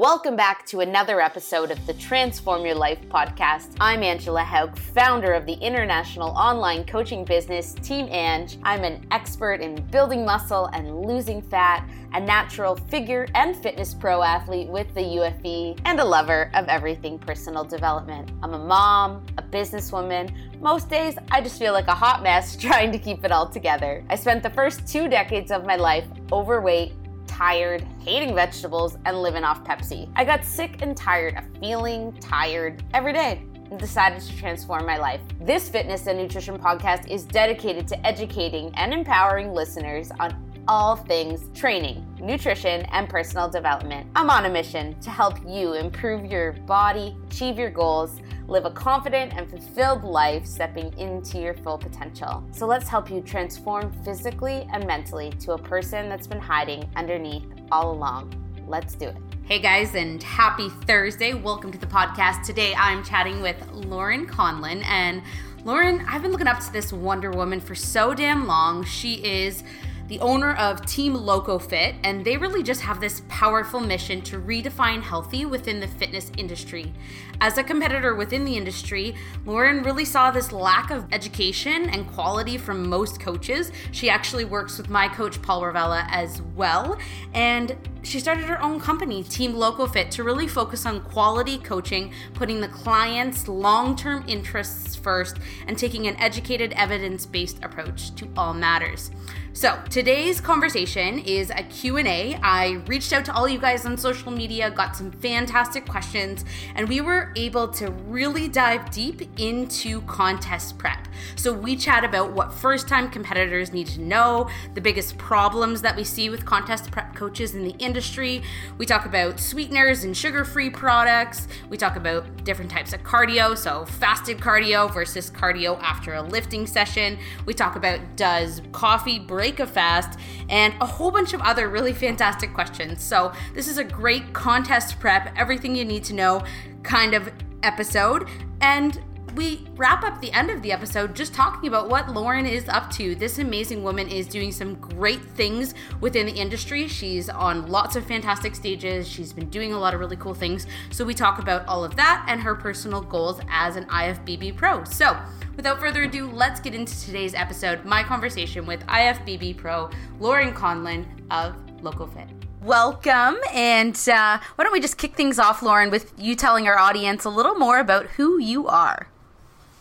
Welcome back to another episode of the Transform Your Life podcast. I'm Angela Haug, founder of the international online coaching business Team Ange. I'm an expert in building muscle and losing fat, a natural figure and fitness pro athlete with the UFE, and a lover of everything personal development. I'm a mom, a businesswoman. Most days, I just feel like a hot mess trying to keep it all together. I spent the first two decades of my life overweight tired, hating vegetables, and living off Pepsi. I got sick and tired of feeling tired every day and decided to transform my life. This fitness and nutrition podcast is dedicated to educating and empowering listeners on all things training, nutrition, and personal development. I'm on a mission to help you improve your body, achieve your goals, live a confident and fulfilled life, stepping into your full potential. So let's help you transform physically and mentally to a person that's been hiding underneath all along. Let's do it. Hey guys, and happy Thursday. Welcome to the podcast. Today I'm chatting with Lauren Colenso. And Lauren, I've been looking up to this Wonder Woman for so damn long. She is the owner of Team Loco Fit, and they really just have this powerful mission to redefine healthy within the fitness industry. As a competitor within the industry, Lauren really saw this lack of education and quality from most coaches. She actually works with my coach, Paul Revelia, as well, and she started her own company, Team Loco Fit, to really focus on quality coaching, putting the client's long-term interests first, and taking an educated, evidence-based approach to all matters. So, today's conversation is a Q&A. I reached out to all you guys on social media, got some fantastic questions, and we were able to really dive deep into contest prep. So, we chat about what first-time competitors need to know, the biggest problems that we see with contest prep coaches in the industry. We talk about sweeteners and sugar-free products. We talk about different types of cardio, so fasted cardio versus cardio after a lifting session. We talk about does coffee break a fast, and a whole bunch of other really fantastic questions. So, this is a great contest prep, everything you need to know kind of episode. And we wrap up the end of the episode just talking about what Lauren is up to. This amazing woman is doing some great things within the industry. She's on lots of fantastic stages. She's been doing a lot of really cool things. So we talk about all of that and her personal goals as an IFBB pro. So, without further ado, let's get into today's episode. My conversation with IFBB pro Lauren Colenso of LocoFit. Welcome, and uh, why don't we just kick things off, Lauren, with you telling our audience a little more about who you are?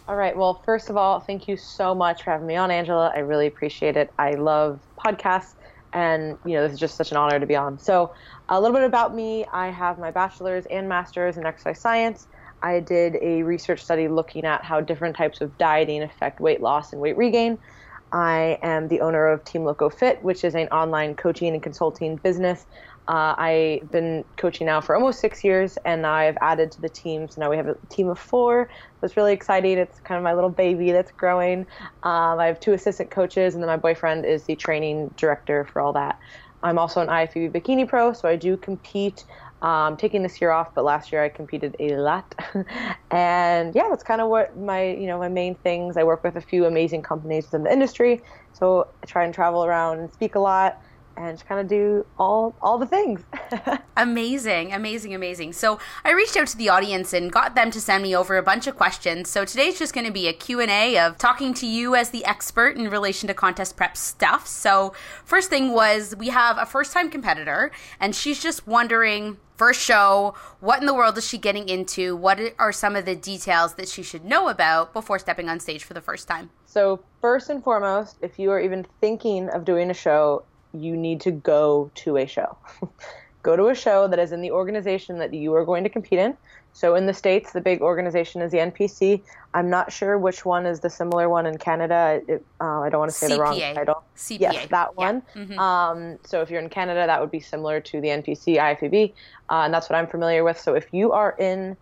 All right. Well, first of all, thank you so much for having me on, Angela. I really appreciate it. I love podcasts, and you know, this is just such an honor to be on. So, a little bit about me: I have my bachelor's and master's in exercise science. I did a research study looking at how different types of dieting affect weight loss and weight regain. I am the owner of Team Loco Fit, which is an online coaching and consulting business uh, I've been coaching now for almost six years, and I've added to the team. So now we have a team of four. It's really exciting. It's kind of my little baby that's growing. Um, I have two assistant coaches, and then my boyfriend is the training director for all that. I'm also an IFBB Bikini Pro, so I do compete. Um, taking this year off, but last year I competed a lot, and yeah, that's kind of what my you know my main things. I work with a few amazing companies within the industry, so I try and travel around and speak a lot and just kind of do all all the things. amazing, amazing, amazing. So I reached out to the audience and got them to send me over a bunch of questions. So today's just going to be a Q&A of talking to you as the expert in relation to contest prep stuff. So first thing was we have a first-time competitor and she's just wondering first show, what in the world is she getting into? What are some of the details that she should know about before stepping on stage for the first time? So, first and foremost, if you are even thinking of doing a show, you need to go to a show. go to a show that is in the organization that you are going to compete in. So in the States, the big organization is the NPC. I'm not sure which one is the similar one in Canada. It, uh, I don't want to say CPA. the wrong title. CPA. Yes, that one. Yeah. Mm-hmm. Um, so if you're in Canada, that would be similar to the NPC IFBB, uh, and that's what I'm familiar with. So if you are in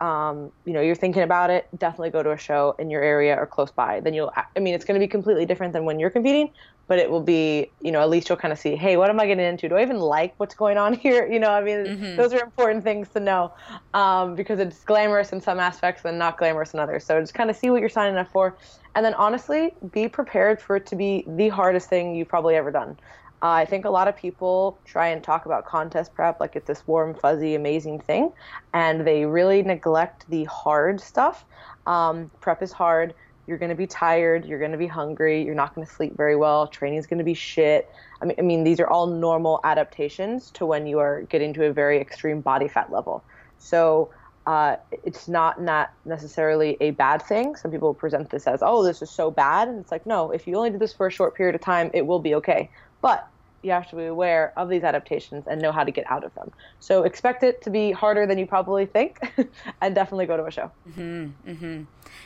um, you know, you're thinking about it, definitely go to a show in your area or close by. Then you'll, I mean, it's going to be completely different than when you're competing, but it will be, you know, at least you'll kind of see, hey, what am I getting into? Do I even like what's going on here? You know, I mean, mm-hmm. those are important things to know um, because it's glamorous in some aspects and not glamorous in others. So just kind of see what you're signing up for. And then honestly, be prepared for it to be the hardest thing you've probably ever done. Uh, I think a lot of people try and talk about contest prep like it's this warm, fuzzy, amazing thing, and they really neglect the hard stuff. Um, prep is hard. You're going to be tired. You're going to be hungry. You're not going to sleep very well. Training is going to be shit. I mean, I mean, these are all normal adaptations to when you are getting to a very extreme body fat level. So uh, it's not not necessarily a bad thing. Some people present this as, oh, this is so bad, and it's like, no. If you only do this for a short period of time, it will be okay. But you have to be aware of these adaptations and know how to get out of them. So expect it to be harder than you probably think, and definitely go to a show. Mm-hmm, mm-hmm.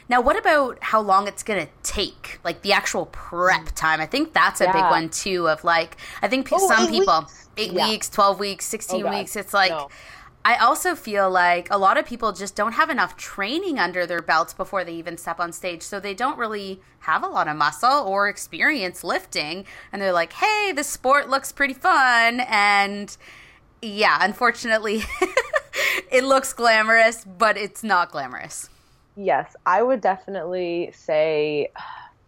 Now, what about how long it's going to take? Like the actual prep time. I think that's a yeah. big one too. Of like, I think oh, some people weeks. eight yeah. weeks, twelve weeks, sixteen oh, weeks. It's like. No. I also feel like a lot of people just don't have enough training under their belts before they even step on stage. So they don't really have a lot of muscle or experience lifting. And they're like, hey, this sport looks pretty fun. And yeah, unfortunately, it looks glamorous, but it's not glamorous. Yes, I would definitely say.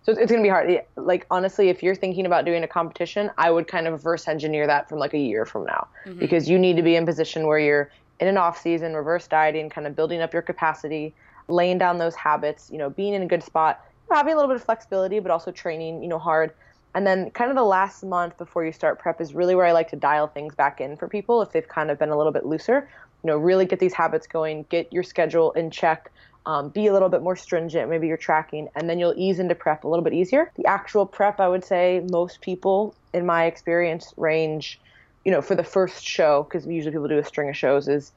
So it's, going to be hard. Like honestly, if you're thinking about doing a competition, I would kind of reverse engineer that from like a year from now, mm-hmm. because you need to be in position where you're in an off season, reverse dieting, kind of building up your capacity, laying down those habits, you know, being in a good spot, having a little bit of flexibility, but also training, you know, hard. And then kind of the last month before you start prep is really where I like to dial things back in for people if they've kind of been a little bit looser. You know, really get these habits going, get your schedule in check, um, be a little bit more stringent. Maybe you're tracking, and then you'll ease into prep a little bit easier. The actual prep, I would say, most people, in my experience, range you know, for the first show, because usually people do a string of shows, is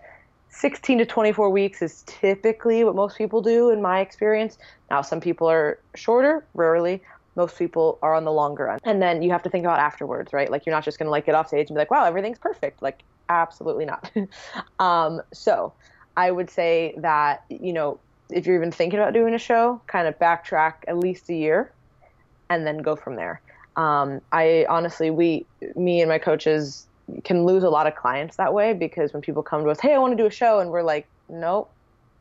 16 to 24 weeks is typically what most people do in my experience. Now, some people are shorter, rarely. Most people are on the longer end. And then you have to think about afterwards, right? Like, you're not just going to like get off stage and be like, wow, everything's perfect. Like, absolutely not. um, so, I would say that, you know, if you're even thinking about doing a show, kind of backtrack at least a year and then go from there. Um, I honestly, we, me and my coaches, can lose a lot of clients that way because when people come to us, hey, I want to do a show, and we're like, nope,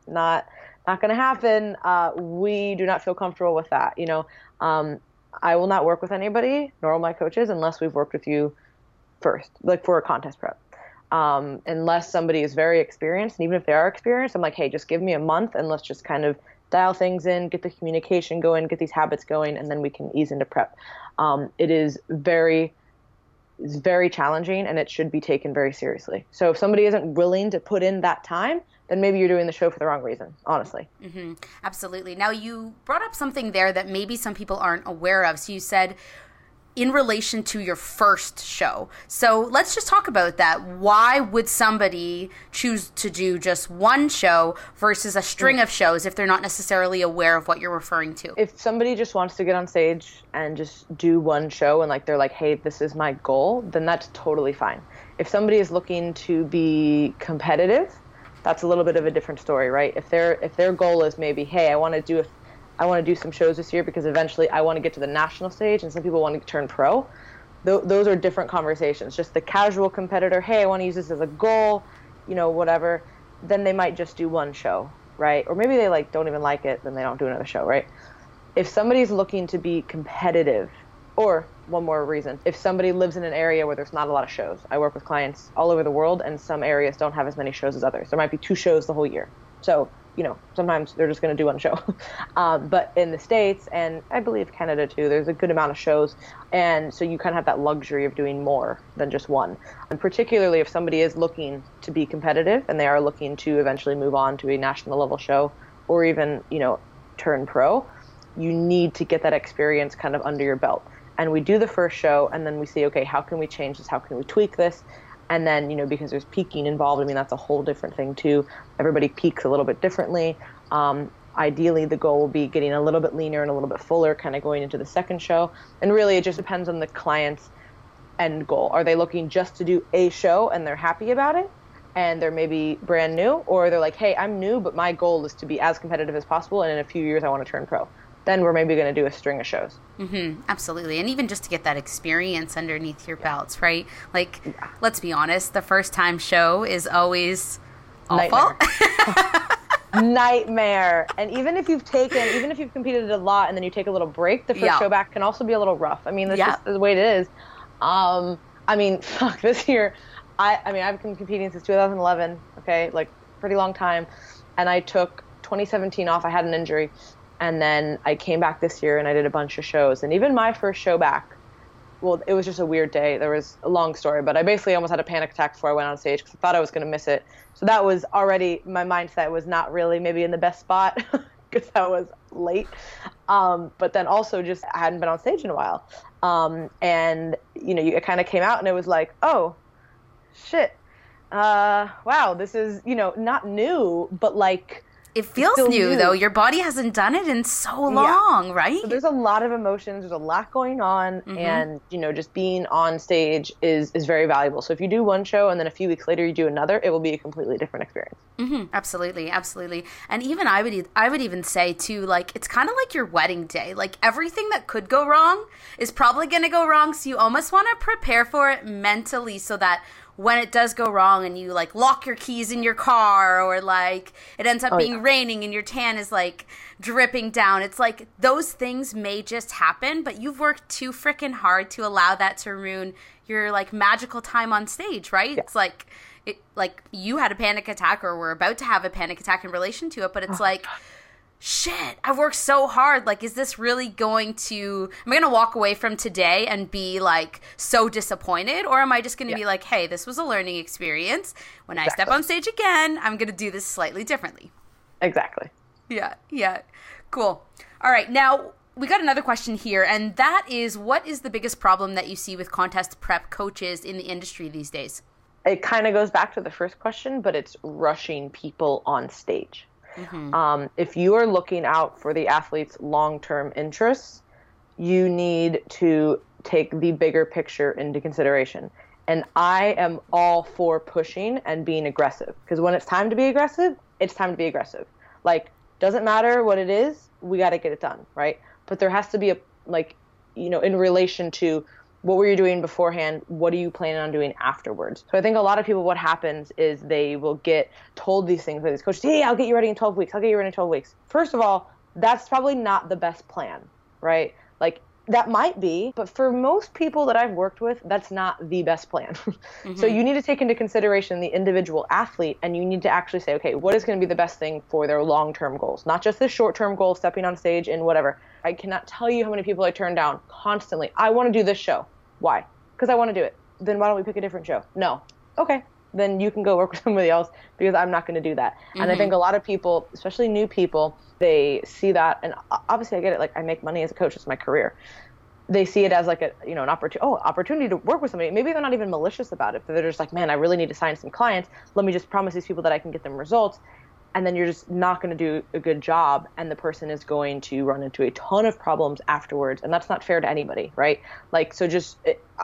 not not going to happen. Uh, we do not feel comfortable with that. You know, um, I will not work with anybody, nor will my coaches, unless we've worked with you first, like for a contest prep. Um, unless somebody is very experienced, and even if they are experienced, I'm like, hey, just give me a month and let's just kind of dial things in, get the communication going, get these habits going, and then we can ease into prep. Um, it is very is very challenging and it should be taken very seriously. So if somebody isn't willing to put in that time, then maybe you're doing the show for the wrong reason, honestly. Mm-hmm. Absolutely. Now, you brought up something there that maybe some people aren't aware of. So you said in relation to your first show. So let's just talk about that. Why would somebody choose to do just one show versus a string of shows if they're not necessarily aware of what you're referring to? If somebody just wants to get on stage and just do one show and like they're like, "Hey, this is my goal," then that's totally fine. If somebody is looking to be competitive, that's a little bit of a different story, right? If their if their goal is maybe, "Hey, I want to do a I want to do some shows this year because eventually I want to get to the national stage, and some people want to turn pro. Th- those are different conversations. Just the casual competitor, hey, I want to use this as a goal, you know, whatever. Then they might just do one show, right? Or maybe they like don't even like it, then they don't do another show, right? If somebody's looking to be competitive, or one more reason, if somebody lives in an area where there's not a lot of shows, I work with clients all over the world, and some areas don't have as many shows as others. There might be two shows the whole year. So you know, sometimes they're just going to do one show. um, but in the States, and I believe Canada too, there's a good amount of shows. And so you kind of have that luxury of doing more than just one. And particularly if somebody is looking to be competitive and they are looking to eventually move on to a national level show or even, you know, turn pro, you need to get that experience kind of under your belt. And we do the first show and then we see, okay, how can we change this? How can we tweak this? And then you know because there's peaking involved i mean that's a whole different thing too. Everybody peaks a little bit differently. Um, ideally the goal will be getting a little bit leaner and a little bit fuller kind of going into the second show. And really it just depends on the client's end goal. Are they looking just to do a show and they're happy about it and they're maybe brand new? Or they're like hey i'm new but my goal is to be as competitive as possible and in a few years i want to turn pro then we're maybe going to do a string of shows. Mm-hmm, absolutely. And even just to get that experience underneath your belts, right? Like, yeah. let's be honest, the first time show is always awful. Nightmare. Nightmare. And even if you've taken, even if you've competed a lot and then you take a little break, the first yeah. show back can also be a little rough. I mean, that's yeah. just the way it is. Um, I mean, fuck, this year, I, I mean, I've been competing since 2011, okay, like pretty long time. And I took 2017 off. I had an injury. And then I came back this year and I did a bunch of shows. And even my first show back, well, it was just a weird day. There was a long story, but I basically almost had a panic attack before I went on stage because I thought I was going to miss it. So that was already my mindset was not really maybe in the best spot because I was late. Um, but then also just I hadn't been on stage in a while, um, and you know, you, it kind of came out and it was like, oh, shit, uh, wow, this is you know not new, but like it feels new, new, though. Your body hasn't done it in so long, yeah. right? So there's a lot of emotions. There's a lot going on, mm-hmm. and you know, just being on stage is is very valuable. So if you do one show and then a few weeks later you do another, it will be a completely different experience. Mm-hmm. Absolutely, absolutely. And even I would I would even say too, like it's kind of like your wedding day. Like everything that could go wrong is probably going to go wrong. So you almost want to prepare for it mentally, so that when it does go wrong and you like lock your keys in your car or like it ends up oh, being yeah. raining and your tan is like dripping down. It's like those things may just happen, but you've worked too freaking hard to allow that to ruin your like magical time on stage, right? Yeah. It's like it like you had a panic attack or were about to have a panic attack in relation to it, but it's oh, like God shit, I've worked so hard. Like, is this really going to, am I going to walk away from today and be like so disappointed? Or am I just going to yeah. be like, hey, this was a learning experience. When exactly. I step on stage again, I'm going to do this slightly differently. Exactly. Yeah, yeah. Cool. All right. Now, we got another question here, and that is what is the biggest problem that you see with contest prep coaches in the industry these days? It kind of goes back to the first question, but it's rushing people on stage. Mm-hmm. Um, if you are looking out for the athlete's long term interests, you need to take the bigger picture into consideration. And I am all for pushing and being aggressive because when it's time to be aggressive, it's time to be aggressive. Like, doesn't matter what it is, we got to get it done, right? But there has to be a, like, you know, in relation to what were you doing beforehand? What are you planning on doing afterwards? So i think a lot of people what happens is they will get told these things by these coaches. Hey i'll get you ready in 12 weeks. I'll get you ready in 12 weeks. First of all that's probably not the best plan right? Like that might be, but for most people that I've worked with, that's not the best plan. mm-hmm. So you need to take into consideration the individual athlete and you need to actually say, okay, what is going to be the best thing for their long term goals? Not just the short term goal, stepping on stage and whatever. I cannot tell you how many people I turn down constantly. I want to do this show. Why? Because I want to do it. Then why don't we pick a different show? No. Okay. Then you can go work with somebody else because I'm not going to do that. Mm-hmm. And I think mm-hmm. a lot of people, especially new people, they see that, and obviously I get it. Like I make money as a coach; it's my career. They see it as like a you know an opportunity. Oh, opportunity to work with somebody. Maybe they're not even malicious about it. But they're just like, man, I really need to sign some clients. Let me just promise these people that I can get them results and then you're just not going to do a good job and the person is going to run into a ton of problems afterwards and that's not fair to anybody right like so just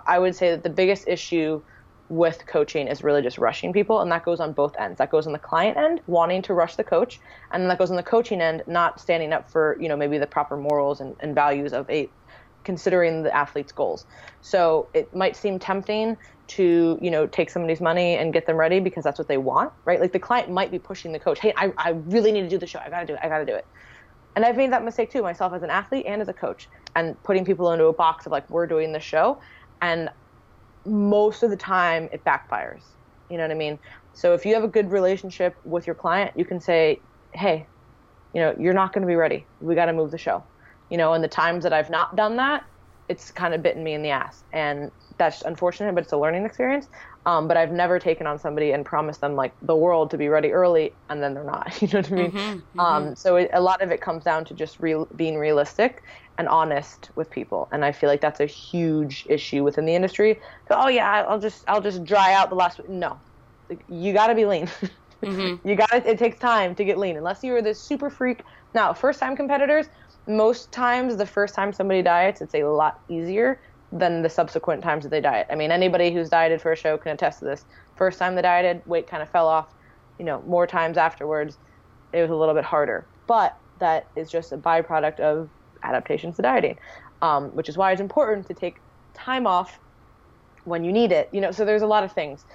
i would say that the biggest issue with coaching is really just rushing people and that goes on both ends. That goes on the client end wanting to rush the coach and then that goes on the coaching end not standing up for you know maybe the proper morals and, and values of a considering the athlete's goals. So it might seem tempting to you know take somebody's money and get them ready because that's what they want right? Like the client might be pushing the coach hey i, I really need to do the show. I gotta do it. I gotta do it. And i've made that mistake too myself as an athlete and as a coach and putting people into a box of like we're doing the show and most of the time it backfires you know what i mean so if you have a good relationship with your client you can say hey you know you're not going to be ready we got to move the show you know and the times that i've not done that it's kind of bitten me in the ass and that's unfortunate, but it's a learning experience. Um, but I've never taken on somebody and promised them like the world to be ready early, and then they're not. You know what I mean? Mm-hmm, mm-hmm. Um, so it, a lot of it comes down to just real, being realistic and honest with people, and I feel like that's a huge issue within the industry. So, oh yeah, I'll just I'll just dry out the last. No, you got to be lean. Mm-hmm. you got to. It takes time to get lean, unless you're this super freak. Now, first time competitors, most times the first time somebody diets, it's a lot easier than the subsequent times that they diet. I mean, anybody who's dieted for a show can attest to this. First time they dieted, weight kind of fell off. You know, more times afterwards, it was a little bit harder. But that is just a byproduct of adaptations to dieting, um, which is why it's important to take time off when you need it. You know, so there's a lot of things.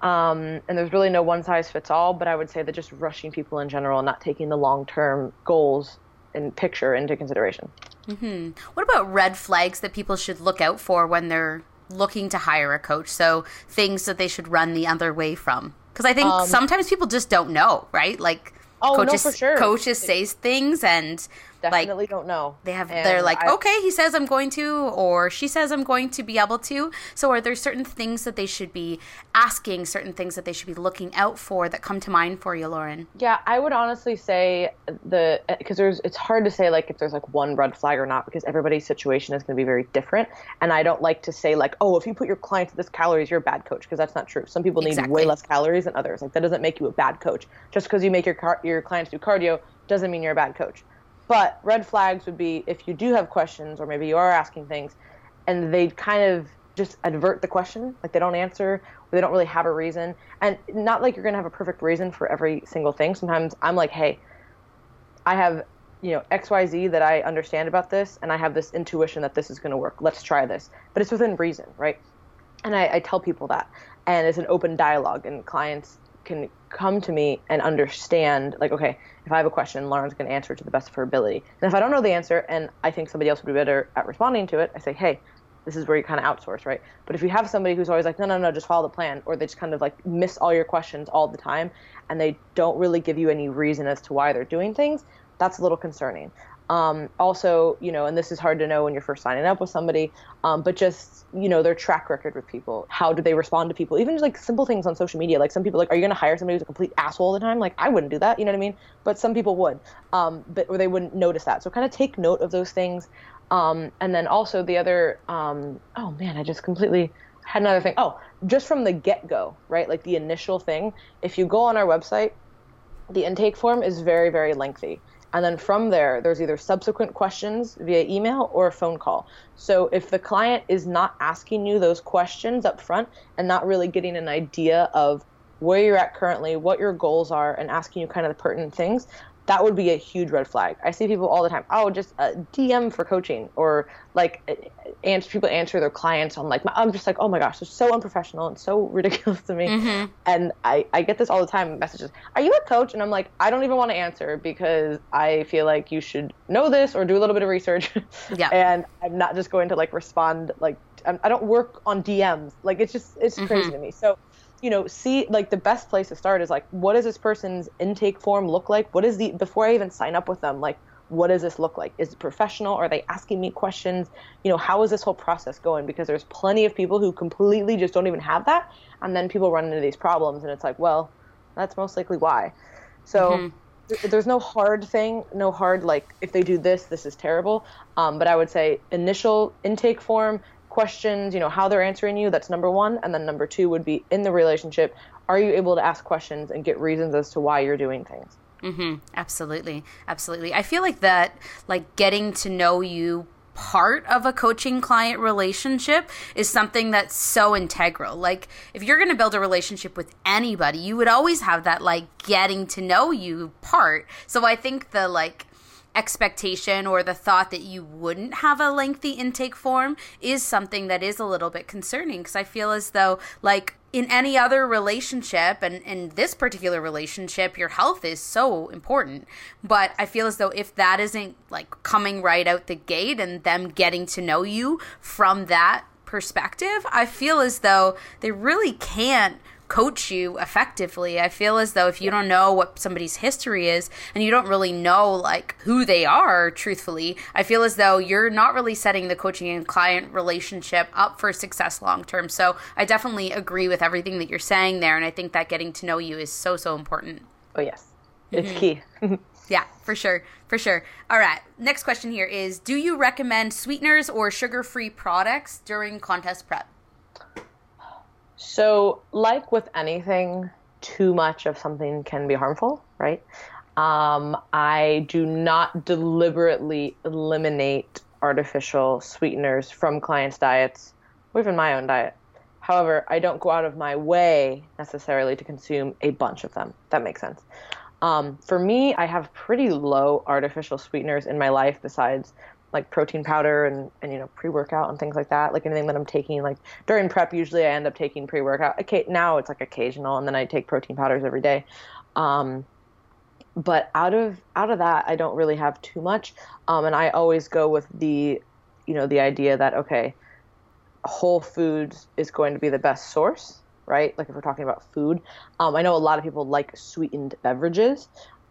Um, and there's really no one size fits all, but I would say that just rushing people in general and not taking the long term goals and picture into consideration. Mm-hmm. What about red flags that people should look out for when they're looking to hire a coach? So things that they should run the other way from. Because I think Um, sometimes people just don't know, right? Like Oh, no, coaches, for sure. coaches say things and Definitely like don't know. they have And they're like I- okay he says i'm going to or she says i'm going to be able to so are there certain things that they should be asking certain things that they should be looking out for that come to mind for you lauren Yeah, I would honestly say the because there's it's hard to say like if there's like one red flag or not because everybody's situation is going to be very different, and I don't like to say like oh if you put your clients at this calories you're a bad coach because that's not true. Some people need Exactly. way less calories than others. Like that doesn't make you a bad coach. Just because you make your car- your clients do cardio doesn't mean you're a bad coach. But red flags would be if you do have questions or maybe you are asking things, and they kind of just advert the question, like they don't answer, they don't really have a reason. And not like you're gonna have a perfect reason for every single thing. Sometimes I'm like, hey, I have you know XYZ that I understand about this, and I have this intuition that this is gonna work. Let's try this. But it's within reason, right? And I, I tell people that, and it's an open dialogue, and clients can come to me and understand, like, okay, if I have a question, Lauren's going to answer to the best of her ability. And if I don't know the answer, and I think somebody else would be better at responding to it, I say, hey, this is where you kind of outsource, right? But if you have somebody who's always like, no, no, no, just follow the plan, or they just kind of like miss all your questions all the time, and they don't really give you any reason as to why they're doing things, that's a little concerning. Um, also, you know, and this is hard to know when you're first signing up with somebody, um, but just, you know, their track record with people. How do they respond to people? Even just like simple things on social media. Like some people, like, are you going to hire somebody who's a complete asshole all the time? Like, I wouldn't do that. You know what I mean? But some people would, um, but or they wouldn't notice that. So kind of take note of those things. Um, and then also the other, um, oh man, I just completely had another thing. Oh, just from the get go, right? Like the initial thing. If you go on our website, the intake form is very, very lengthy. And then from there, there's either subsequent questions via email or a phone call. So if the client is not asking you those questions up front and not really getting an idea of where you're at currently, what your goals are, and asking you kind of the pertinent things, that would be a huge red flag. I see people all the time. Oh, just uh, DM for coaching, or like uh, answer people answer their clients on like. I'm just like, oh my gosh, it's so unprofessional and so ridiculous to me. Mm-hmm. And I I get this all the time. Messages. Are you a coach? And I'm like, I don't even want to answer because I feel like you should know this or do a little bit of research. Yeah. and I'm not just going to like respond like I'm, I don't work on DMs. Like it's just it's crazy to me. So you know, see like the best place to start is like what does this person's intake form look like? What is the before I even sign up with them, like what does this look like? Is it professional? Are they asking me questions? You know, how is this whole process going? Because there's plenty of people who completely just don't even have that. And then people run into these problems and it's like, well, that's most likely why. So th- there's no hard thing, no hard like if they do this, this is terrible. Um, but I would say initial intake form, questions, you know, how they're answering you, that's number one. And then number two would be in the relationship, are you able to ask questions and get reasons as to why you're doing things? Mm-hmm. Absolutely. Absolutely. I feel like that, like getting to know you part of a coaching client relationship is something that's so integral. Like, if you're going to build a relationship with anybody, you would always have that, like, getting to know you part. So I think the, like, expectation or the thought that you wouldn't have a lengthy intake form is something that is a little bit concerning because I feel as though, like, in any other relationship and in this particular relationship your health is so important. But i feel as though if that isn't like coming right out the gate and them getting to know you from that perspective i feel as though they really can't coach you effectively. I feel as though if you don't know what somebody's history is and you don't really know like who they are truthfully, I feel as though you're not really setting the coaching and client relationship up for success long term. So, I definitely agree with everything that you're saying there and I think that getting to know you is so so important. Oh, yes. It's mm-hmm. key. Yeah, for sure. For sure. All right. Next question here is Do you recommend sweeteners or sugar free products during contest prep? So, like with anything, too much of something can be harmful, right? Um, I do not deliberately eliminate artificial sweeteners from clients' diets or even my own diet. However, I don't go out of my way necessarily to consume a bunch of them. That makes sense. Um, for me, I have pretty low artificial sweeteners in my life besides like protein powder and, and you know pre-workout and things like that like anything that i'm taking like during prep usually i end up taking pre-workout okay now it's like occasional and then i take protein powders every day um, but out of out of that i don't really have too much um, and i always go with the you know the idea that okay whole foods is going to be the best source, right? Like if we're talking about food. Um, I know a lot of people like sweetened beverages.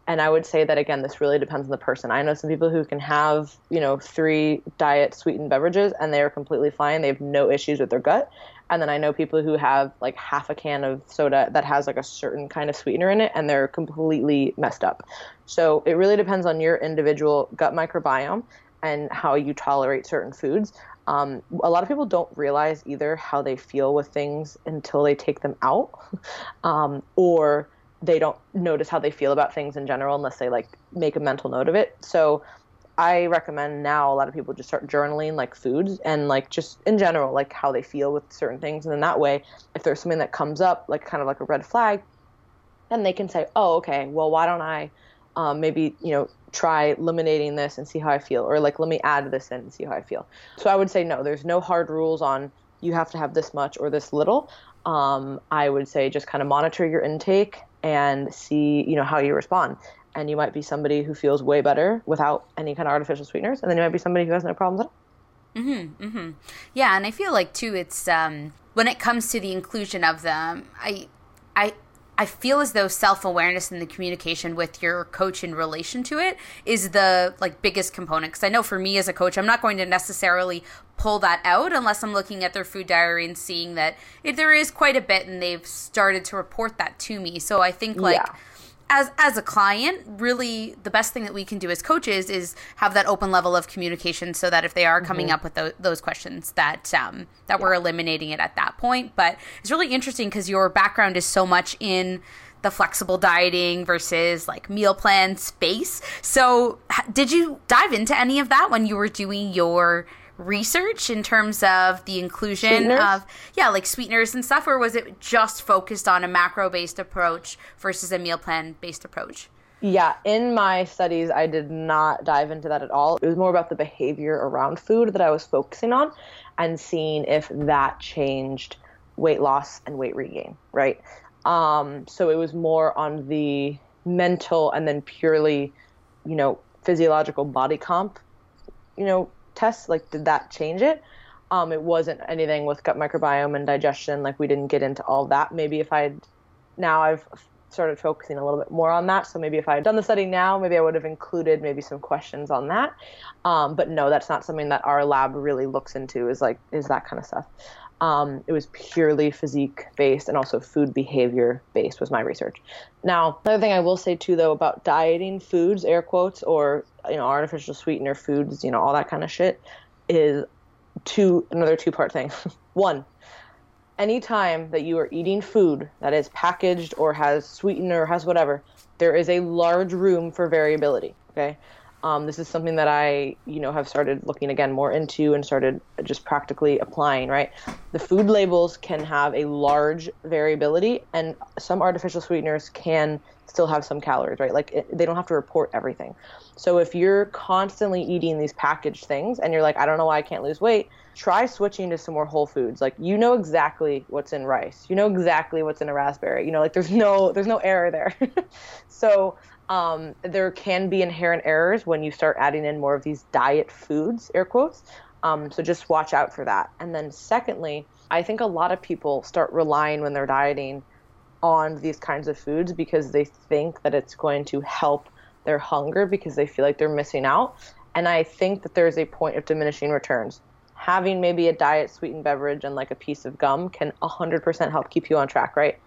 And I would say that again, this really depends on the person. I know some people who can have, you know, three diet sweetened beverages and they are completely fine. They have no issues with their gut. And then I know people who have like half a can of soda that has like a certain kind of sweetener in it and they're completely messed up. So it really depends on your individual gut microbiome and how you tolerate certain foods. Um, a lot of people don't realize either how they feel with things until they take them out, um, or they don't notice how they feel about things in general unless they like make a mental note of it. So I recommend now a lot of people just start journaling like foods and like just in general like how they feel with certain things, and then that way, if there's something that comes up like kind of like a red flag, then they can say, oh okay, well why don't I um, maybe you know try eliminating this and see how I feel, or like let me add this in and see how I feel. So I would say no, there's no hard rules on you have to have this much or this little. Um, I would say just kind of monitor your intake and see you know how you respond. And you might be somebody who feels way better without any kind of artificial sweeteners, and then you might be somebody who has no problems at all. Mm-hmm, mm-hmm. Yeah, and I feel like too, it's um, when it comes to the inclusion of them, I, I, I feel as though self awareness and the communication with your coach in relation to it is the like biggest component. Because I know for me as a coach, I'm not going to necessarily pull that out unless I'm looking at their food diary and seeing that if there is quite a bit, and they've started to report that to me. So I think like. Yeah as as a client, really the best thing that we can do as coaches is have that open level of communication, so that if they are coming mm-hmm. up with those, those questions, that um, that yeah. we're eliminating it at that point. But it's really interesting because your background is so much in the flexible dieting versus like meal plan space. So, did you dive into any of that when you were doing your research in terms of the inclusion sweeteners? of yeah like sweeteners and stuff or was it just focused on a macro based approach versus a meal plan based approach? Yeah in my studies i did not dive into that at all. It was more about the behavior around food that i was focusing on and seeing if that changed weight loss and weight regain right? Um, so it was more on the mental and then purely you know physiological body comp you know tests like did that change it? Um, it wasn't anything with gut microbiome and digestion like we didn't get into all that. Maybe if i'd now i've started focusing a little bit more on that so maybe if i had done the study now maybe i would have included maybe some questions on that. Um, but no that's not something that our lab really looks into is like is that kind of stuff um, it was purely physique based and also food behavior based was my research. Now, another thing I will say too, though, about dieting foods, air quotes, or you know, artificial sweetener foods, you know, all that kind of shit, is two another two part thing. One, anytime that you are eating food that is packaged or has sweetener or has whatever, there is a large room for variability. Okay. Um, this is something that I, you know, have started looking again more into and started just practically applying. Right, the food labels can have a large variability, and some artificial sweeteners can still have some calories. Right, like it, they don't have to report everything. So if you're constantly eating these packaged things and you're like, I don't know why I can't lose weight, try switching to some more whole foods. Like you know exactly what's in rice, you know exactly what's in a raspberry. You know, like there's no there's no error there. so um, there can be inherent errors when you start adding in more of these diet foods, air quotes. Um, so just watch out for that. And then, secondly, I think a lot of people start relying when they're dieting on these kinds of foods because they think that it's going to help their hunger because they feel like they're missing out. And I think that there's a point of diminishing returns. Having maybe a diet sweetened beverage and like a piece of gum can 100% help keep you on track, right?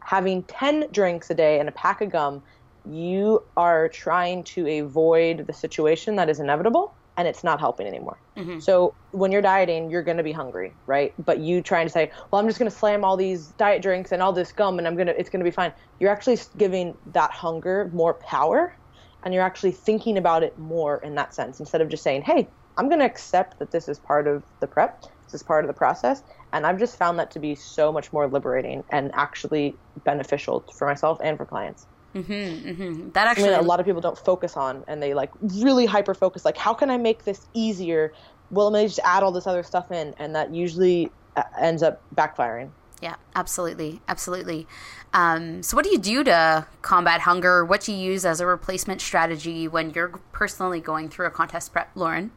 Having 10 drinks a day and a pack of gum you are trying to avoid the situation that is inevitable and it's not helping anymore. Mm-hmm. So when you're dieting, you're going to be hungry, right? But you trying to say, "Well, I'm just going to slam all these diet drinks and all this gum and I'm going to it's going to be fine." You're actually giving that hunger more power and you're actually thinking about it more in that sense instead of just saying, "Hey, I'm going to accept that this is part of the prep. This is part of the process." And I've just found that to be so much more liberating and actually beneficial for myself and for clients. Mm-hmm, mm-hmm. That actually, I mean, a lot of people don't focus on, and they like really hyper focus. Like, how can I make this easier? Well, let me just add all this other stuff in, and that usually uh, ends up backfiring. Yeah, absolutely, absolutely. Um, so, what do you do to combat hunger? What do you use as a replacement strategy when you're personally going through a contest prep, Lauren?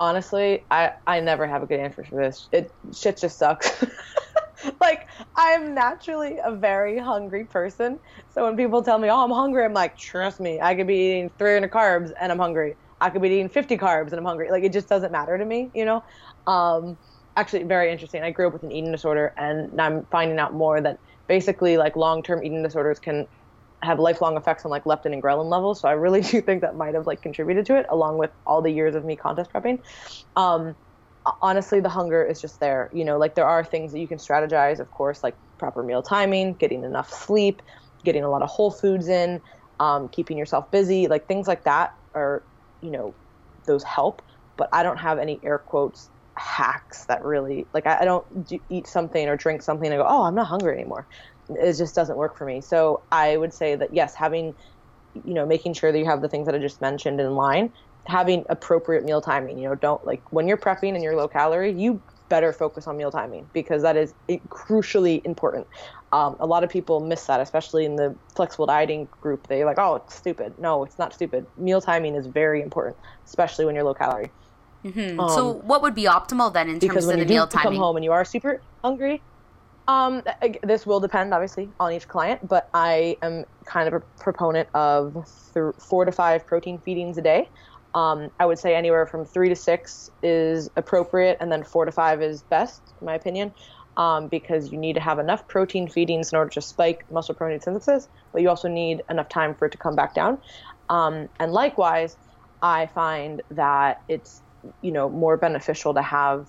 honestly, I I never have a good answer for this. It shit just sucks. like I'm naturally a very hungry person. So when people tell me, "Oh, I'm hungry," I'm like, "Trust me, I could be eating 300 carbs and I'm hungry. I could be eating 50 carbs and I'm hungry." Like it just doesn't matter to me, you know. Um, actually, very interesting. I grew up with an eating disorder, and I'm finding out more that basically like long-term eating disorders can have lifelong effects on like leptin and ghrelin levels. So I really do think that might have like contributed to it, along with all the years of me contest prepping. Um, honestly, the hunger is just there. You know, like there are things that you can strategize, of course, like proper meal timing, getting enough sleep, getting a lot of whole foods in, um, keeping yourself busy, like things like that are, you know, those help. But I don't have any air quotes hacks that really like I, I don't do, eat something or drink something and go, oh, I'm not hungry anymore it just doesn't work for me. So I would say that yes, having you know making sure that you have the things that I just mentioned in line, having appropriate meal timing. You know, don't like when you're prepping and you're low calorie, you better focus on meal timing because that is crucially important. Um, a lot of people miss that, especially in the flexible dieting group. They're like, "Oh, it's stupid." No, it's not stupid. Meal timing is very important, especially when you're low calorie. Mm-hmm. Um, so, what would be optimal then in terms of the meal timing? Come home and you are super hungry. Um, this will depend, obviously, on each client, but I am kind of a proponent of th- four to five protein feedings a day. Um, I would say anywhere from three to six is appropriate, and then four to five is best, in my opinion, um, because you need to have enough protein feedings in order to spike muscle protein synthesis, but you also need enough time for it to come back down. Um, and likewise, I find that it's you know more beneficial to have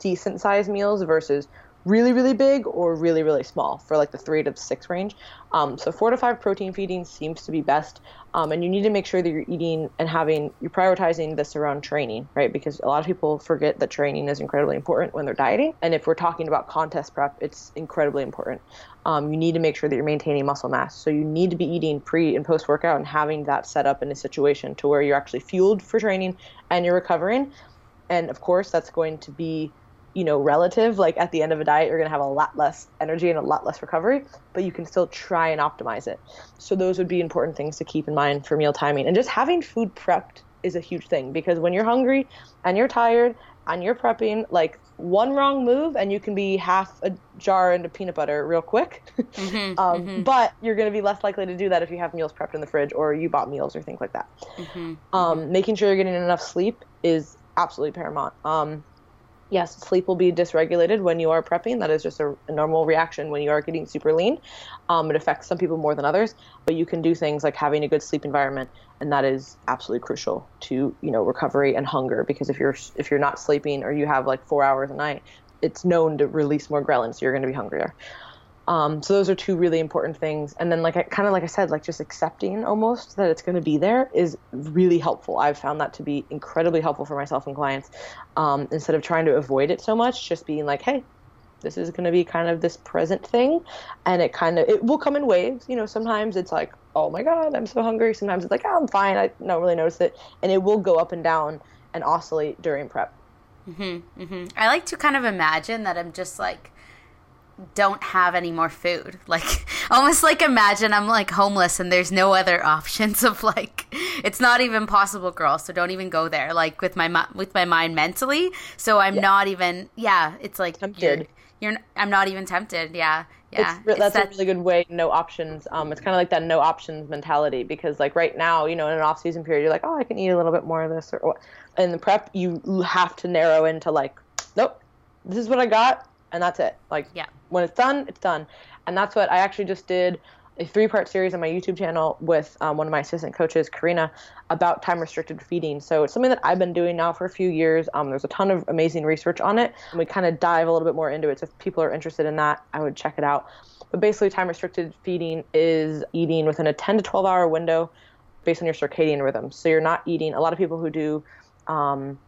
decent sized meals versus really really big or really really small for like the three to six range. Um, so four to five protein feeding seems to be best. Um, and you need to make sure that you're eating and having you're prioritizing this around training right? Because a lot of people forget that training is incredibly important when they're dieting. And if we're talking about contest prep it's incredibly important. Um, you need to make sure that you're maintaining muscle mass. So you need to be eating pre and post workout and having that set up in a situation to where you're actually fueled for training and you're recovering. And of course that's going to be you know, relative. Like at the end of a diet, you're going to have a lot less energy and a lot less recovery, but you can still try and optimize it. So those would be important things to keep in mind for meal timing. And just having food prepped is a huge thing because when you're hungry and you're tired and you're prepping, like one wrong move and you can be half a jar into peanut butter real quick. Mm-hmm, um, mm-hmm. But you're going to be less likely to do that if you have meals prepped in the fridge or you bought meals or things like that. Mm-hmm, um, mm-hmm. making sure you're getting enough sleep is absolutely paramount. Um, yes, sleep will be dysregulated when you are prepping. That is just a, a normal reaction when you are getting super lean. Um, it affects some people more than others, but you can do things like having a good sleep environment, and that is absolutely crucial to you know recovery and hunger. Because if you're if you're not sleeping or you have like four hours a night, it's known to release more ghrelin, so you're going to be hungrier. Um, so those are two really important things. And then, like I kind of like I said, like just accepting almost that it's going to be there is really helpful. I've found that to be incredibly helpful for myself and clients. Um, instead of trying to avoid it so much, just being like, hey, this is going to be kind of this present thing, and it kind of it will come in waves. You know, sometimes it's like, oh my god, I'm so hungry. Sometimes it's like, oh, I'm fine. I don't really notice it, and it will go up and down and oscillate during prep. Mm-hmm, mm-hmm. I like to kind of imagine that I'm just like don't have any more food. Like almost like imagine I'm like homeless and there's no other options of like it's not even possible, girl. So don't even go there. Like with my with my mind mentally. So I'm yeah. not even. Yeah, it's like tempted. You're, you're. I'm not even tempted. Yeah. Yeah, it's, that's that, a really good way. No options. Um, it's kind of like that no options mentality because, like, right now, you know, in an off season period, you're like, oh, I can eat a little bit more of this, or what. In the prep, you have to narrow into like, nope, this is what I got and that's it. Like yeah. when it's done, it's done. And that's what I actually just did a three part series on my YouTube channel with um, one of my assistant coaches, Karina, about time restricted feeding. So it's something that I've been doing now for a few years. Um, there's a ton of amazing research on it. And we kind of dive a little bit more into it. So if people are interested in that, I would check it out. But basically, time restricted feeding is eating within a 10 to 12 hour window based on your circadian rhythm. So you're not eating, a lot of people who do um,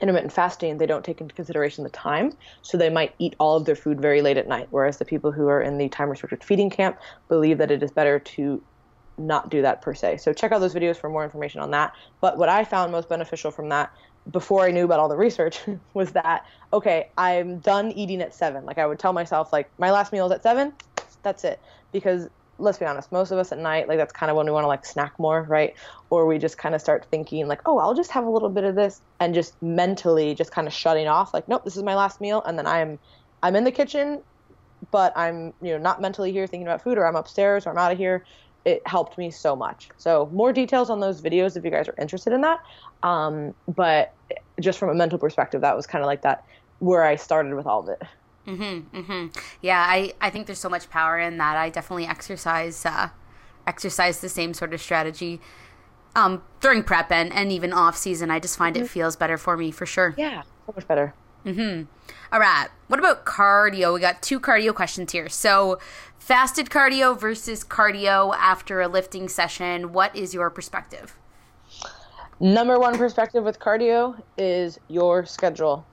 intermittent fasting, they don't take into consideration the time. So they might eat all of their food very late at night. Whereas the people who are in the time restricted feeding camp believe that it is better to not do that per se. So check out those videos for more information on that. But what I found most beneficial from that before I knew about all the research was that, okay, I'm done eating at seven. Like I would tell myself, like, my last meal is at seven, that's it. Because let's be honest, most of us at night, like that's kind of when we want to like snack more, right? Or we just kind of start thinking like, oh, I'll just have a little bit of this and just mentally just kind of shutting off like, nope, this is my last meal. And then I'm, I'm in the kitchen, but I'm, you know, not mentally here thinking about food or I'm upstairs or I'm out of here. It helped me so much. So more details on those videos if you guys are interested in that. Um, but just from a mental perspective, that was kind of like that where I started with all of it. Mm-hmm, mm-hmm. Yeah, I, I think there's so much power in that. I definitely exercise uh, exercise the same sort of strategy um, during prep and, and even off season. I just find mm-hmm. it feels better for me for sure. Yeah, so much better. Mm-hmm. All right. What about cardio? We got two cardio questions here. So, fasted cardio versus cardio after a lifting session. What is your perspective? Number one perspective with cardio is your schedule.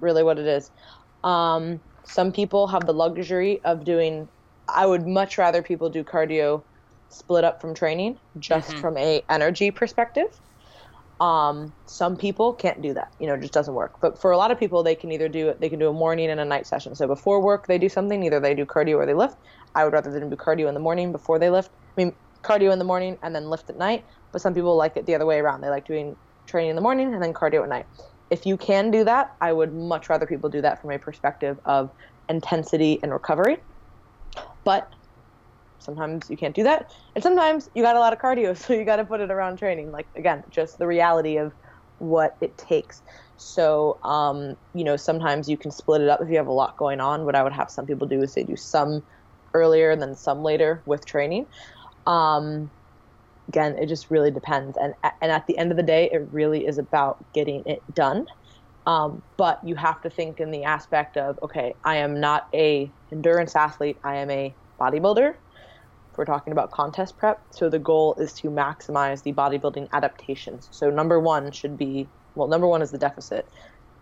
Really, what it is. Um, some people have the luxury of doing. I would much rather people do cardio split up from training, just mm-hmm. from a energy perspective. Um, some people can't do that. You know, it just doesn't work. But for a lot of people, they can either do it. They can do a morning and a night session. So before work, they do something. Either they do cardio or they lift. I would rather them do cardio in the morning before they lift. I mean, cardio in the morning and then lift at night. But some people like it the other way around. They like doing training in the morning and then cardio at night if you can do that, I would much rather people do that from a perspective of intensity and recovery. But sometimes you can't do that. And sometimes you got a lot of cardio, so you got to put it around training. Like, again, just the reality of what it takes. So, um, you know, sometimes you can split it up if you have a lot going on. What I would have some people do is they do some earlier and then some later with training. Um, again, it just really depends. And and at the end of the day, it really is about getting it done. Um, but you have to think in the aspect of okay, I am not a endurance athlete. I am a bodybuilder. If we're talking about contest prep, so the goal is to maximize the bodybuilding adaptations. So number one should be well, number one is the deficit,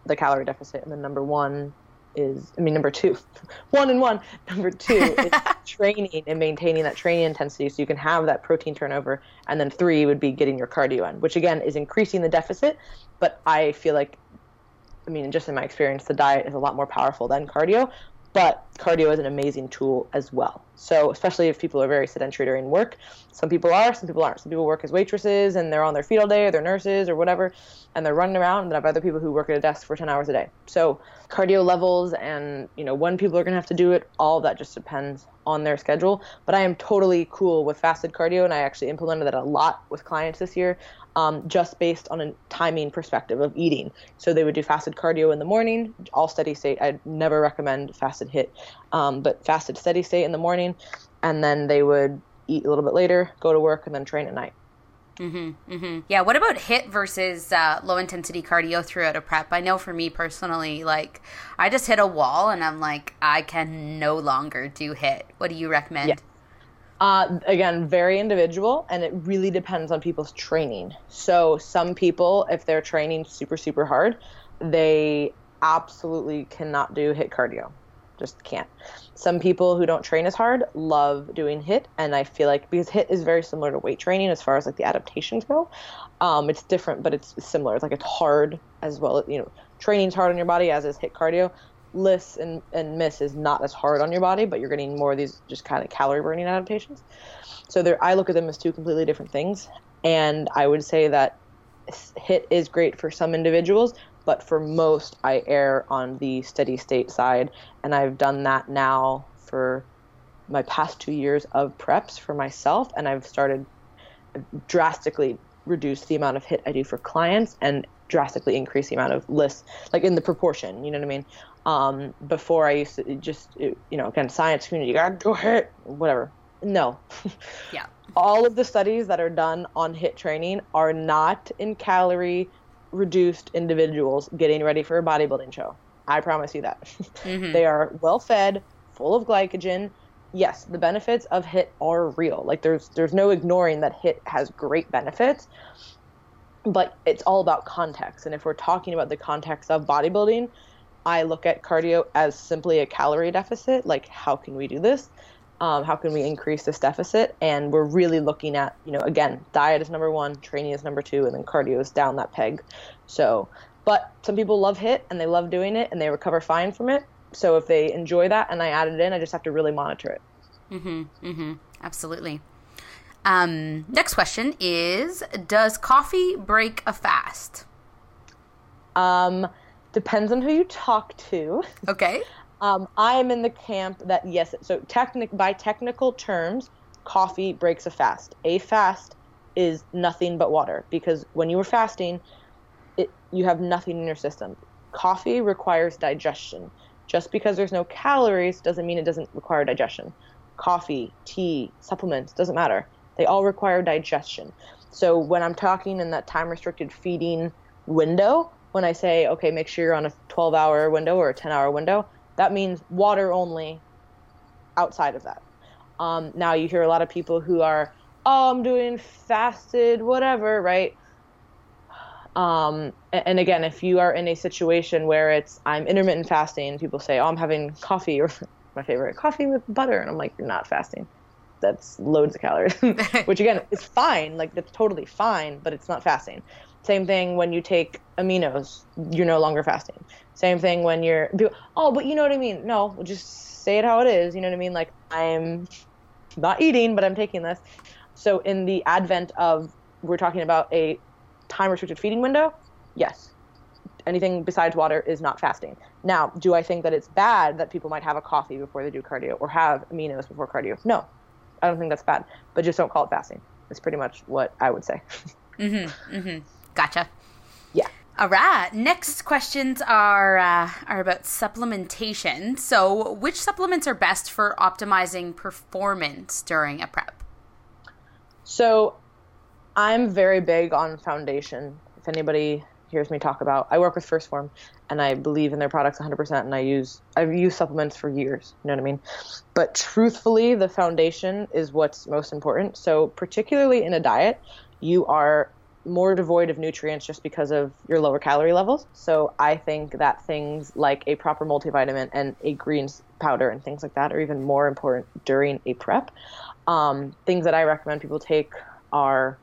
the calorie deficit, and then number one is I mean number two, one and one. Number two is training and maintaining that training intensity so you can have that protein turnover. And then three would be getting your cardio in, which again is increasing the deficit. But I feel like I mean, just in my experience, the diet is a lot more powerful than cardio but cardio is an amazing tool as well. So, especially if people are very sedentary during work, some people are, some people aren't. Some people work as waitresses and they're on their feet all day, or they're nurses or whatever, and they're running around. And then I have other people who work at a desk for 10 hours a day. So, cardio levels and you know when people are going to have to do it, all that just depends on their schedule. But I am totally cool with fasted cardio, and I actually implemented that a lot with clients this year um, just based on a timing perspective of eating. So they would do fasted cardio in the morning, all steady state. I'd never recommend fasted HIIT, um, but fasted steady state in the morning, and then they would eat a little bit later, go to work, and then train at night. Mm-hmm, mm-hmm. Yeah. What about HIIT versus uh, low intensity cardio throughout a prep? I know for me personally, like I just hit a wall and I'm like, I can no longer do HIIT. What do you recommend? Yeah. Uh, again, very individual, and it really depends on people's training. So, some people, if they're training super, super hard, they absolutely cannot do HIIT cardio. Just can't. Some people who don't train as hard love doing HIIT, and I feel like because HIIT is very similar to weight training as far as like the adaptations go. Um, it's different, but it's similar. It's like it's hard as well. You know, training's hard on your body as is HIIT cardio LISS and, and MISS is not as hard on your body, but you're getting more of these just kind of calorie burning adaptations. So there, I look at them as two completely different things. And I would say that HIIT is great for some individuals, but for most, I err on the steady state side. And I've done that now for my past two years of preps for myself. And I've started uh, drastically reduce the amount of HIIT I do for clients and drastically increase the amount of LISS, like in the proportion, you know what I mean? Um, before I used to just, you know, again, science community, you gotta do HIIT, whatever. No. Yeah. All of the studies that are done on HIIT training are not in calorie reduced individuals getting ready for a bodybuilding show. I promise you that. Mm-hmm. they are well fed, full of glycogen. Yes, the benefits of HIIT are real. Like there's there's no ignoring that HIIT has great benefits, but it's all about context. And if we're talking about the context of bodybuilding, I look at cardio as simply a calorie deficit. Like, how can we do this? Um, how can we increase this deficit? And we're really looking at, you know, again, diet is number one, training is number two, and then cardio is down that peg. So, but some people love HIIT and they love doing it and they recover fine from it. So if they enjoy that and I add it in, I just have to really monitor it. Mm-hmm. Mm-hmm. Absolutely. Um, next question is Does coffee break a fast? Um, depends on who you talk to. Okay. Um, I am in the camp that yes. So technic by technical terms, coffee breaks a fast. A fast is nothing but water because when you are fasting, it you have nothing in your system. Coffee requires digestion. Just because there's no calories doesn't mean it doesn't require digestion. Coffee, tea, supplements doesn't matter. They all require digestion. So when I'm talking in that time restricted feeding window, when I say okay, make sure you're on a 12 hour window or a 10 hour window, that means water only outside of that. Um, now you hear a lot of people who are, oh, I'm doing fasted, whatever, right? Um, and again, if you are in a situation where it's I'm intermittent fasting, people say, oh, I'm having coffee or my favorite coffee with butter, and I'm like, you're not fasting. That's loads of calories, which again is fine. Like that's totally fine, but it's not fasting. Same thing when you take aminos, you're no longer fasting. Same thing when you're, oh, but you know what I mean? No, just say it how it is. You know what I mean? Like I'm not eating, but I'm taking this. So in the advent of, we're talking about a time restricted feeding window, yes. Anything besides water is not fasting. Now, do I think that it's bad that people might have a coffee before they do cardio or have aminos before cardio? No, I don't think that's bad, but just don't call it fasting. That's pretty much what I would say. mm-hmm, mm-hmm. Gotcha. Yeah. All right. Next questions are uh, are about supplementation. So, which supplements are best for optimizing performance during a prep? So, I'm very big on foundation. If anybody hears me talk about, I work with 1st Phorm, and I believe in their products 100%. And I use I've used supplements for years. You know what I mean? But truthfully, the foundation is what's most important. So, particularly in a diet, you are more devoid of nutrients just because of your lower calorie levels. So I think that things like a proper multivitamin and a greens powder and things like that are even more important during a prep. Um, things that I recommend people take are,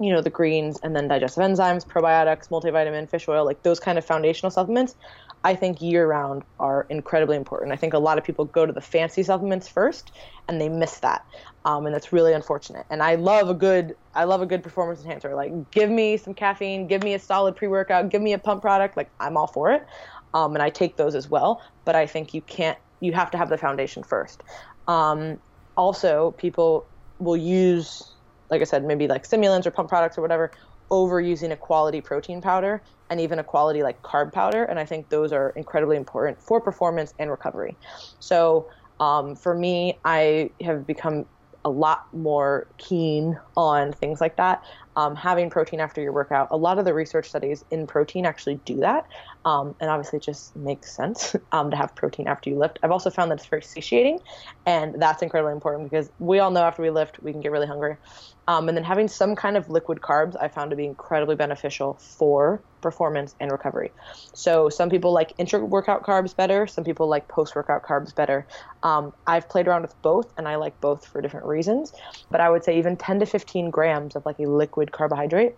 you know, the greens and then digestive enzymes, probiotics, multivitamin, fish oil, like those kind of foundational supplements. I think year round are incredibly important. I think a lot of people go to the fancy supplements first and they miss that. Um, and that's really unfortunate. And I love a good I love a good performance enhancer. Like give me some caffeine, give me a solid pre-workout, give me a pump product, like I'm all for it. Um, and I take those as well, but I think you can't you have to have the foundation first. Um, also, people will use like I said, maybe like stimulants or pump products or whatever over using a quality protein powder and even a quality like carb powder. And I think those are incredibly important for performance and recovery. So um, for me, I have become a lot more keen on things like that. Um, having protein after your workout, a lot of the research studies in protein actually do that. Um, and obviously, it just makes sense um, to have protein after you lift. I've also found that it's very satiating, and that's incredibly important because we all know after we lift, we can get really hungry. Um, and then having some kind of liquid carbs, I found to be incredibly beneficial for performance and recovery. So some people like intra workout carbs better, some people like post workout carbs better. Um, I've played around with both, and I like both for different reasons. But I would say even 10 to 15 grams of like a liquid carbohydrate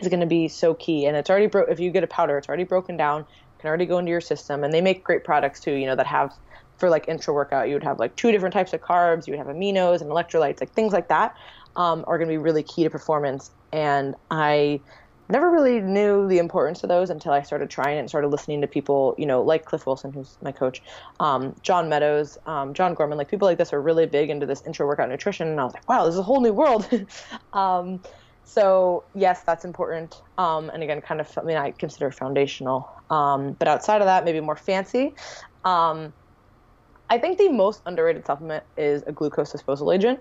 is going to be so key. And it's already broke. If you get a powder, it's already broken down. Can already go into your system, and they make great products too. You know that have for like intra workout, you would have like two different types of carbs. You would have aminos and electrolytes, like things like that, um, are going to be really key to performance. And I never really knew the importance of those until I started trying it and started listening to people, you know, like Cliff Wilson, who's my coach, um, John Meadows, um, John Gorman, like people like this are really big into this intra workout nutrition. And I was like, wow, this is a whole new world. um, so yes, that's important. Um, and again, kind of, I mean, I consider foundational. Um, but outside of that, maybe more fancy. Um, I think the most underrated supplement is a glucose disposal agent.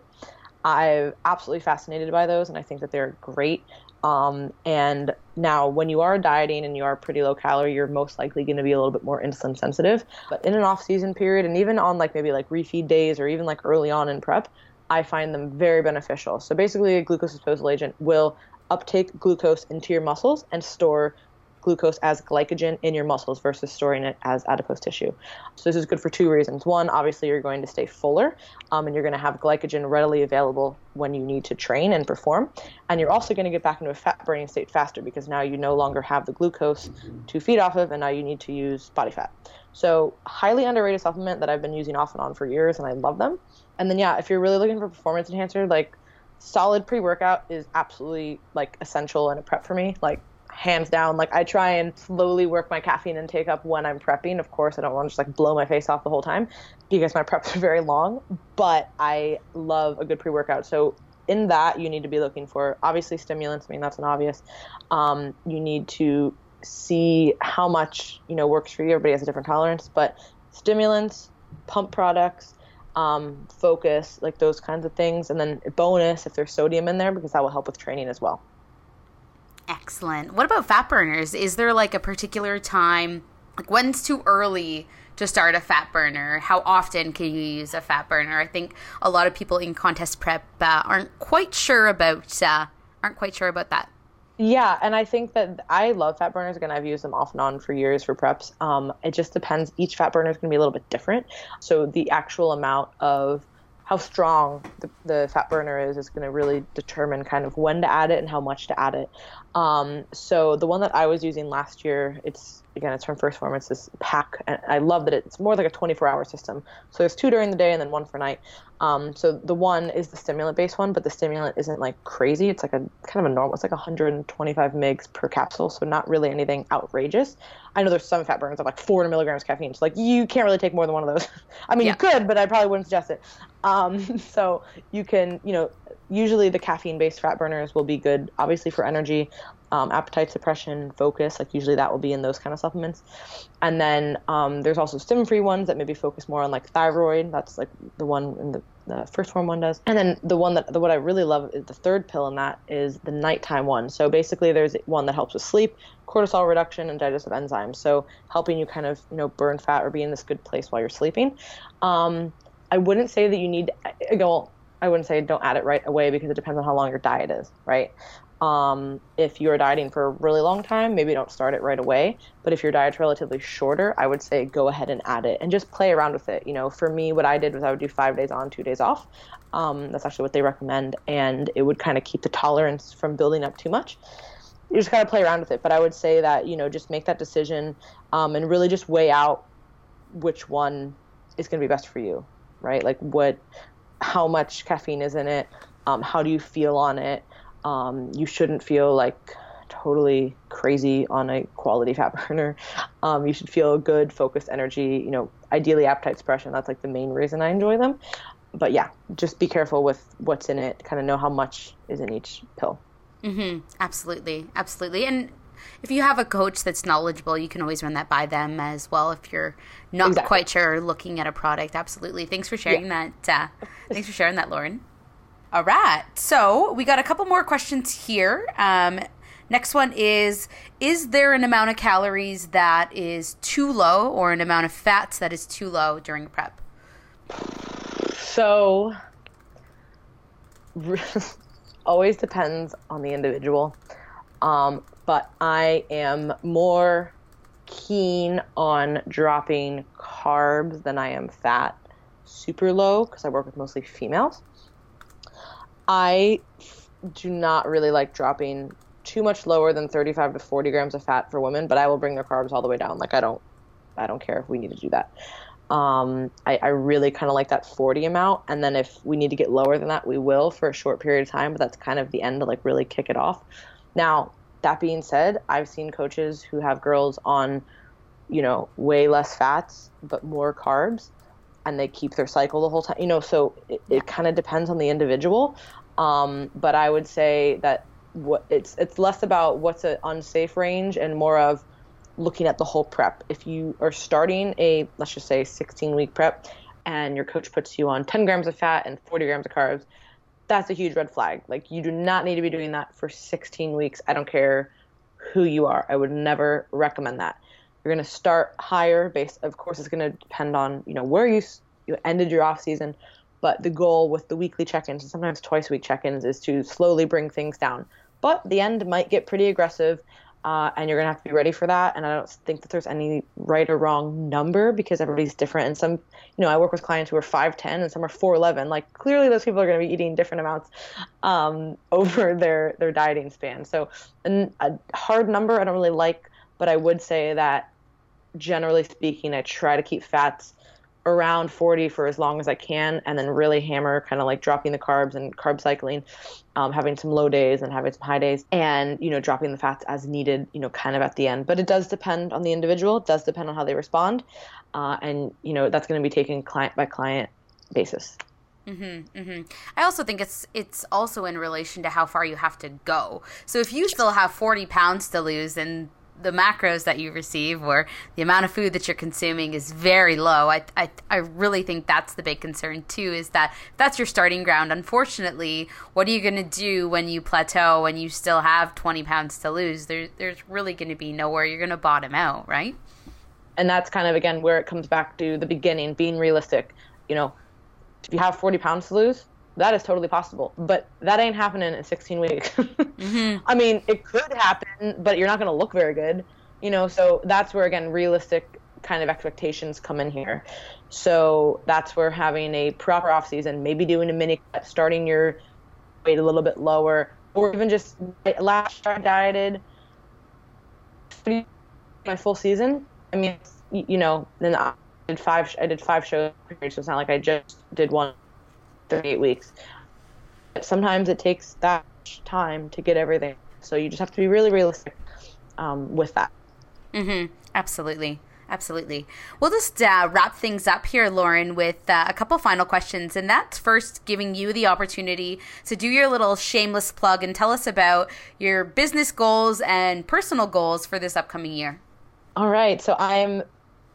I'm absolutely fascinated by those, and I think that they're great. Um, and now, when you are dieting and you are pretty low calorie, you're most likely going to be a little bit more insulin sensitive. But in an off season period, and even on like maybe like refeed days or even like early on in prep, I find them very beneficial. So basically, a glucose disposal agent will uptake glucose into your muscles and store glucose as glycogen in your muscles versus storing it as adipose tissue. So this is good for two reasons. One, obviously you're going to stay fuller, um, and you're going to have glycogen readily available when you need to train and perform, and you're also going to get back into a fat burning state faster because now you no longer have the glucose to feed off of, and now you need to use body fat. So highly underrated supplement that I've been using off and on for years, and I love them. And then yeah, if you're really looking for performance enhancer, like solid pre-workout is absolutely like essential and a prep for me. Like hands down. Like I try and slowly work my caffeine intake up when I'm prepping. Of course, I don't want to just like blow my face off the whole time because my preps are very long. But I love a good pre-workout. So in that, you need to be looking for obviously stimulants. I mean, that's an obvious. Um, you need to see how much you know works for you. Everybody has a different tolerance, but stimulants, pump products, um, focus, like those kinds of things. And then bonus if there's sodium in there because that will help with training as well. Excellent. What about fat burners? Is there like a particular time, like when's too early to start a fat burner? How often can you use a fat burner? I think a lot of people in contest prep uh, aren't quite sure about uh, aren't quite sure about that. Yeah, and I think that I love fat burners. Again, I've used them off and on for years for preps. Um, it just depends. Each fat burner is going to be a little bit different. So the actual amount of how strong the, the fat burner is is going to really determine kind of when to add it and how much to add it. Um, so the one that I was using last year, it's again, it's from 1st Phorm. It's this pack, and I love that it's more like a 24-hour system. So there's two during the day and then one for night. Um, so the one is the stimulant-based one, but the stimulant isn't like crazy. It's like a kind of a normal. It's like 125 mgs per capsule, so not really anything outrageous. I know there's some fat burners of like 400 milligrams caffeine. So like you can't really take more than one of those. I mean, yeah. you could, but I probably wouldn't suggest it. Um, so you can, you know, usually the caffeine based fat burners will be good obviously for energy um, appetite suppression focus like usually that will be in those kind of supplements. And then um, there's also stim free ones that maybe focus more on like thyroid. That's like the one in the, the 1st Phorm one does. And then the one that the, what i really love is the third pill in that is the nighttime one. So basically there's one that helps with sleep cortisol reduction and digestive enzymes. So helping you kind of you know burn fat or be in this good place while you're sleeping. Um, i wouldn't say that you need go I wouldn't say don't add it right away because it depends on how long your diet is, right? Um, if you're dieting for a really long time, maybe don't start it right away. But if your diet's relatively shorter, I would say go ahead and add it and just play around with it. You know, for me, what I did was I would do five days on, two days off. Um, that's actually what they recommend, and it would kind of keep the tolerance from building up too much. You just gotta play around with it. But I would say that you know just make that decision um, and really just weigh out which one is going to be best for you, right? Like what how much caffeine is in it, um, how do you feel on it. Um, you shouldn't feel like totally crazy on a quality fat burner. Um, you should feel good, focused energy. You know, ideally appetite suppression. That's like the main reason I enjoy them. But yeah, just be careful with what's in it. Kind of know how much is in each pill. Mm-hmm. Absolutely, absolutely. And if you have a coach that's knowledgeable, you can always run that by them as well if you're not exactly. quite sure looking at a product. Absolutely. Thanks for sharing yeah. that. Uh, thanks for sharing that, Lauren. All right. So we got a couple more questions here. Um, next one is Is there an amount of calories that is too low or an amount of fats that is too low during prep? So, always depends on the individual. Um, but I am more keen on dropping carbs than I am fat super low because I work with mostly females. I do not really like dropping too much lower than 35 to 40 grams of fat for women, but I will bring their carbs all the way down. Like I don't, I don't care if we need to do that. Um, I, I really kind of like that 40 amount, and then if we need to get lower than that, we will for a short period of time. But that's kind of the end to like really kick it off. Now, that being said, I've seen coaches who have girls on, you know, way less fats but more carbs, and they keep their cycle the whole time. You know, so it, it kind of depends on the individual. Um, but I would say that what it's it's less about what's an unsafe range and more of looking at the whole prep. If you are starting a let's just say 16 week prep, and your coach puts you on 10 grams of fat and 40 grams of carbs, that's a huge red flag. Like you do not need to be doing that for 16 weeks. I don't care who you are. I would never recommend that. You're going to start higher based of course it's going to depend on, you know, where you you ended your off season, but the goal with the weekly check-ins and sometimes twice a week check-ins is to slowly bring things down. But the end might get pretty aggressive. uh, and you're gonna have to be ready for that. And I don't think that there's any right or wrong number because everybody's different. And some, you know, I work with clients who are 5'10 and some are 4'11. Like clearly, those people are gonna be eating different amounts um, over their their dieting span. So, a hard number I don't really like, but I would say that generally speaking, I try to keep fats around 40 for as long as I can, and then really hammer kind of like dropping the carbs and carb cycling, um, having some low days and having some high days, and you know dropping the fats as needed, you know, kind of at the end. But it does depend on the individual. It does depend on how they respond, uh, and you know that's going to be taken client by client basis. Mm-hmm, mm-hmm. I also think it's it's also in relation to how far you have to go. So if you still have forty pounds to lose, and the macros that you receive or the amount of food that you're consuming is very low. I, I, I really think that's the big concern too is that that's your starting ground. Unfortunately, what are you going to do when you plateau and you still have 20 pounds to lose? There, there's really going to be nowhere you're going to bottom out, right? And that's kind of, again, where it comes back to the beginning, being realistic. You know, if you have 40 pounds to lose, that is totally possible. But that ain't happening in 16 weeks. mm-hmm. I mean, it could happen, but you're not going to look very good. You know, so that's where again realistic kind of expectations come in here. So that's where having a proper off season, maybe doing a mini cut, starting your weight a little bit lower, or even just last year I dieted my full season. I mean, you know, then I did five. I did five shows, so it's not like I just did one 38 weeks. But sometimes it takes that time to get everything. So you just have to be really realistic um, with that. Mm-hmm. Absolutely. Absolutely. We'll just uh, wrap things up here, Lauren, with uh, a couple final questions. And that's first giving you the opportunity to do your little shameless plug and tell us about your business goals and personal goals for this upcoming year. All right. So I'm,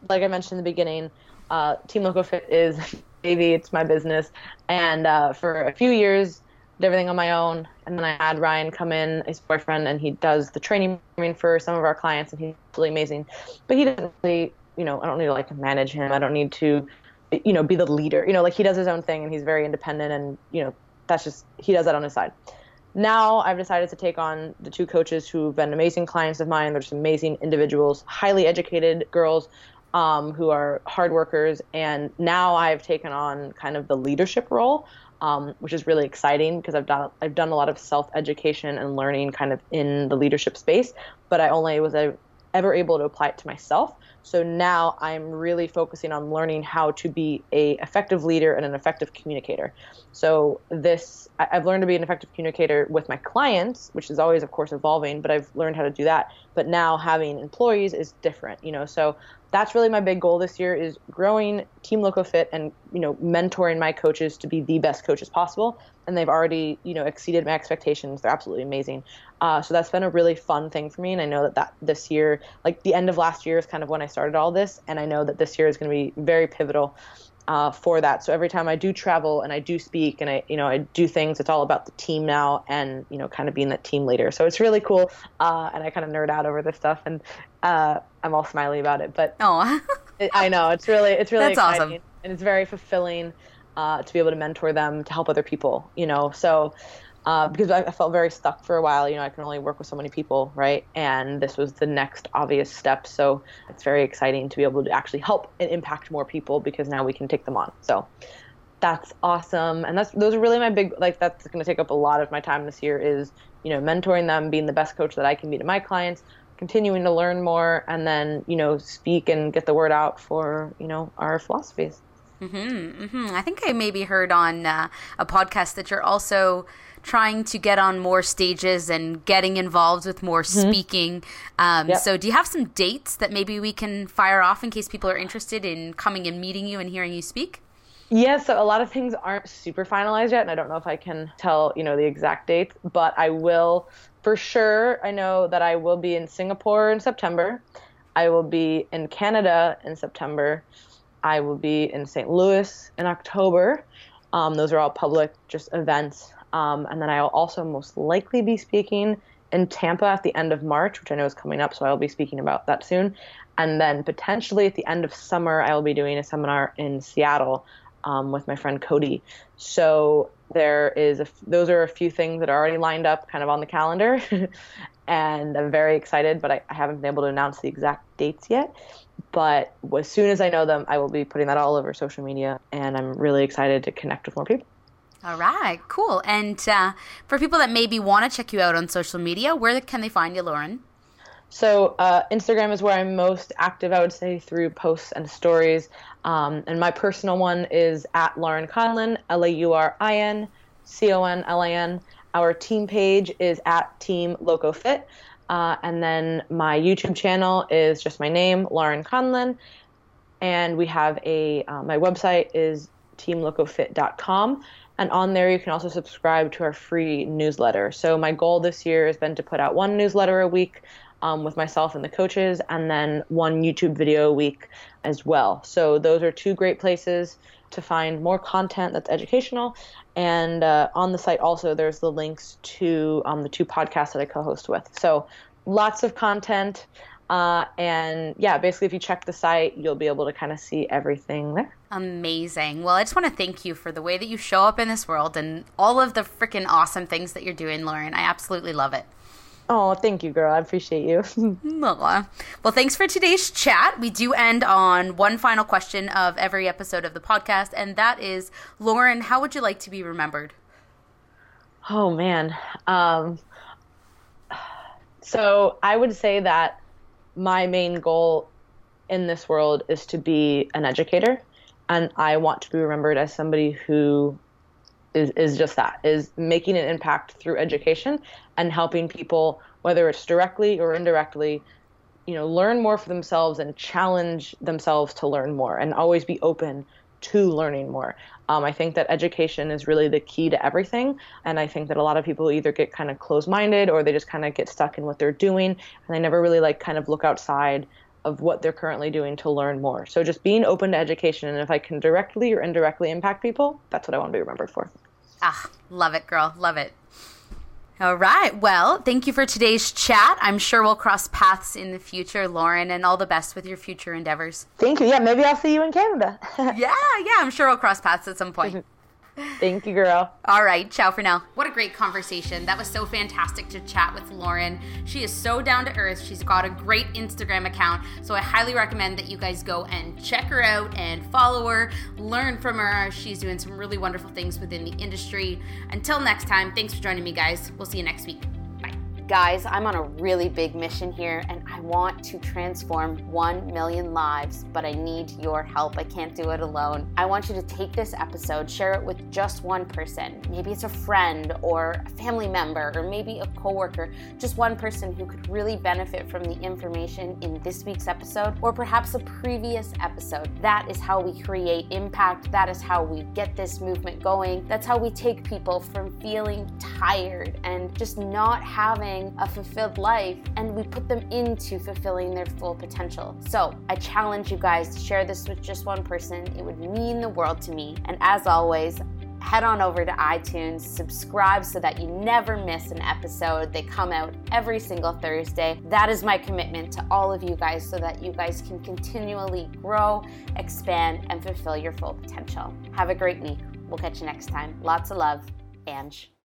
like I mentioned in the beginning, uh, Team Loco Fit is baby. It's my business. And uh, for a few years, did everything on my own. And then I had Ryan come in, his boyfriend, and he does the training for some of our clients, and he's really amazing. But he doesn't really, you know, I don't need to like manage him. I don't need to, you know, be the leader. You know, like he does his own thing, and he's very independent, and you know, that's just he does that on his side. Now I've decided to take on the two coaches who've been amazing clients of mine. They're just amazing individuals, highly educated girls um, who are hard workers. And now I've taken on kind of the leadership role, um, which is really exciting because I've done I've done a lot of self education and learning kind of in the leadership space, but I only was ever able to apply it to myself. So now I'm really focusing on learning how to be a effective leader and an effective communicator. So this I've learned to be an effective communicator with my clients, which is always of course evolving, but I've learned how to do that. But now having employees is different, you know. So that's really my big goal this year is growing Team Loco Fit and you know mentoring my coaches to be the best coaches possible. And they've already you know exceeded my expectations. They're absolutely amazing. Uh, so that's been a really fun thing for me. And I know that that this year, like the end of last year, is kind of when I started all this. And I know that this year is going to be very pivotal uh, for that. So every time I do travel and I do speak and I, you know, I do things, it's all about the team now and, you know, kind of being that team leader. So it's really cool. Uh, and I kind of nerd out over this stuff and uh, I'm all smiley about it. But oh, I know it's really, it's really That's exciting awesome. and it's very fulfilling uh, to be able to mentor them to help other people, you know. So uh, because I, I, felt very stuck for a while. You know, I can only work with so many people, right? And this was the next obvious step. So it's very exciting to be able to actually help and impact more people because now we can take them on. So that's awesome. And that's those are really my big like that's going to take up a lot of my time this year is you know mentoring them, being the best coach that I can be to my clients, continuing to learn more, and then you know speak and get the word out for you know our philosophies. Mm-hmm, mm-hmm. I think I maybe heard on uh, a podcast that you're also trying to get on more stages and getting involved with more mm-hmm. speaking. Um, yep. So, do you have some dates that maybe we can fire off in case people are interested in coming and meeting you and hearing you speak? Yeah, so a lot of things aren't super finalized yet, and I don't know if I can tell you know the exact dates, but I will for sure. I know that I will be in Singapore in September. I will be in Canada in September. I will be in St. Louis in October. Um, those are all public just events. Um, and then I'll also most likely be speaking in Tampa at the end of March, which I know is coming up, so I'll be speaking about that soon. And then potentially at the end of summer, I will be doing a seminar in Seattle um, with my friend Cody. So there is a, those are a few things that are already lined up, kind of on the calendar, and I'm very excited. But I, I haven't been able to announce the exact dates yet. But as soon as I know them, I will be putting that all over social media, and I'm really excited to connect with more people. All right, cool. And uh, for people that maybe want to check you out on social media, where can they find you, Lauren? So uh, Instagram is where I'm most active, I would say, through posts and stories. Um, and my personal one is at Laurin Conlin, L A U R I N C O N L A N. Our team page is at Team Loco Fit. Uh, and then my YouTube channel is just my name, Laurin Conlin. And we have a, uh, my website is teamlocofit.com. And on there, you can also subscribe to our free newsletter. So, my goal this year has been to put out one newsletter a week um, with myself and the coaches, and then one YouTube video a week as well. So, those are two great places to find more content that's educational. And uh, on the site, also, there's the links to um, the two podcasts that I co host with. So, lots of content. Uh, and yeah, basically, if you check the site, you'll be able to kind of see everything there. Amazing. Well, I just want to thank you for the way that you show up in this world and all of the freaking awesome things that you're doing, Lauren. I absolutely love it. Oh, thank you, girl. I appreciate you. well, thanks for today's chat. We do end on one final question of every episode of the podcast, and that is Lauren, how would you like to be remembered? Oh, man. Um, so I would say that my main goal in this world is to be an educator and I want to be remembered as somebody who is is just that is making an impact through education and helping people whether it's directly or indirectly you know learn more for themselves and challenge themselves to learn more and always be open to learning more um, i think that education is really the key to everything and i think that a lot of people either get kind of closed-minded or they just kind of get stuck in what they're doing and they never really like kind of look outside of what they're currently doing to learn more. So just being open to education, and if I can directly or indirectly impact people, that's what I want to be remembered for. Ah, love it, girl. Love it. All right. Well, thank you for today's chat. I'm sure we'll cross paths in the future, Lauren, and all the best with your future endeavors. Thank you. Yeah, maybe I'll see you in Canada. yeah, yeah, I'm sure we'll cross paths at some point. Thank you, girl. All right, ciao for now. What a great conversation. That was so fantastic to chat with Lauren. She is so down to earth. She's got a great Instagram account. So I highly recommend that you guys go and check her out and follow her, learn from her. She's doing some really wonderful things within the industry. Until next time, thanks for joining me, guys. We'll see you next week. Guys, I'm on a really big mission here and I want to transform 1 million lives, but I need your help. I can't do it alone. I want you to take this episode, share it with just one person. Maybe it's a friend or a family member or maybe a coworker, just one person who could really benefit from the information in this week's episode or perhaps a previous episode. That is how we create impact. That is how we get this movement going. That's how we take people from feeling tired and just not having a fulfilled life and we put them into fulfilling their full potential. So I challenge you guys to share this with just one person. It would mean the world to me. And as always, head on over to iTunes, subscribe so that you never miss an episode. They come out every single Thursday. That is my commitment to all of you guys so that you guys can continually grow, expand, and fulfill your full potential. Have a great week. We'll catch you next time. Lots of love, Ange.